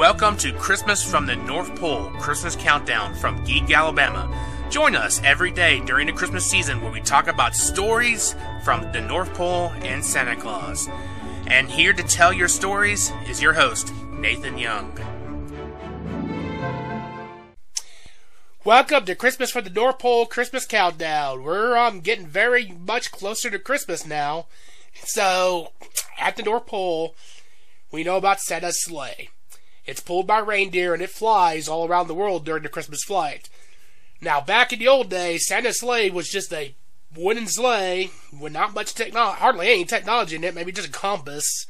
Welcome to Christmas from the North Pole Christmas Countdown from Geek, Alabama. Join us every day during the Christmas season where we talk about stories from the North Pole and Santa Claus. And here to tell your stories is your host, Nathan Young. Welcome to Christmas from the North Pole Christmas Countdown. We're um, getting very much closer to Christmas now. So, at the North Pole, we know about Santa's sleigh. It's pulled by reindeer and it flies all around the world during the Christmas flight. Now, back in the old days, Santa's sleigh was just a wooden sleigh with not much technology, hardly any technology in it, maybe just a compass.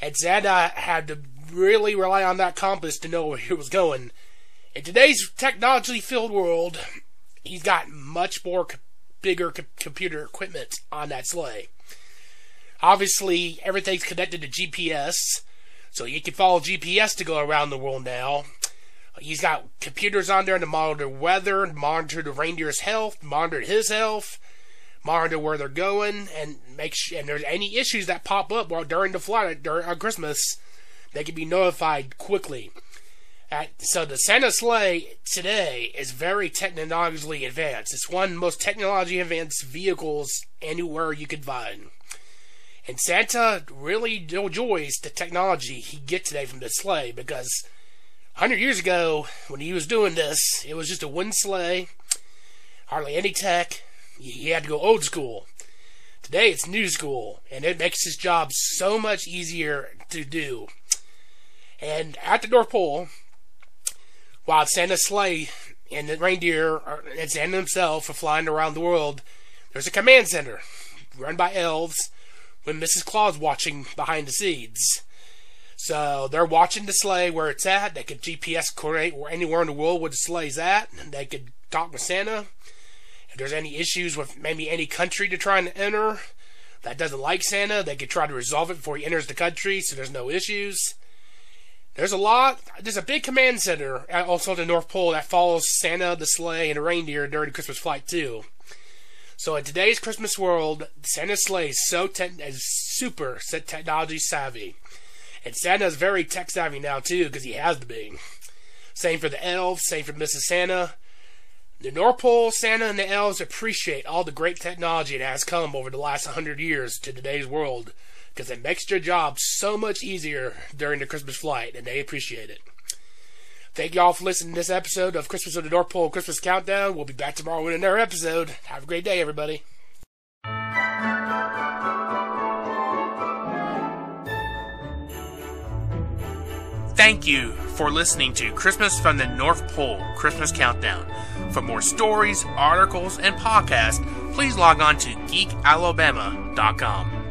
And Santa had to really rely on that compass to know where he was going. In today's technology filled world, he's got much more co- bigger co- computer equipment on that sleigh. Obviously, everything's connected to GPS, so you can follow GPS to go around the world now. He's got computers on there to monitor weather, monitor the reindeer's health, monitor his health, monitor where they're going, and make sure. And there's any issues that pop up while during the flight during on Christmas, they can be notified quickly. At, so the Santa sleigh today is very technologically advanced. It's one of the most technologically advanced vehicles anywhere you could find. And Santa really enjoys the technology he gets today from the sleigh because 100 years ago, when he was doing this, it was just a wooden sleigh, hardly any tech. He had to go old school. Today, it's new school, and it makes his job so much easier to do. And at the North Pole, while Santa's sleigh and the reindeer and Santa himself are flying around the world, there's a command center run by elves with Mrs. Claus watching behind the scenes. So they're watching the sleigh where it's at. They could GPS coordinate where anywhere in the world where the sleigh's at. And they could talk with Santa. If there's any issues with maybe any country they're trying to enter that doesn't like Santa, they could try to resolve it before he enters the country so there's no issues. There's a lot, there's a big command center also at the North Pole that follows Santa, the sleigh, and the reindeer during the Christmas flight too. So in today's Christmas world, Santa's sleigh is so te- is super technology savvy. And Santa's very tech savvy now too, because he has to be. Same for the elves, same for Mrs. Santa. The North Pole, Santa, and the elves appreciate all the great technology that has come over the last hundred years to today's world, because it makes their job so much easier during the Christmas flight, and they appreciate it. Thank you all for listening to this episode of Christmas of the North Pole Christmas Countdown. We'll be back tomorrow with another episode. Have a great day, everybody. Thank you for listening to Christmas from the North Pole Christmas Countdown. For more stories, articles, and podcasts, please log on to geekalabama.com.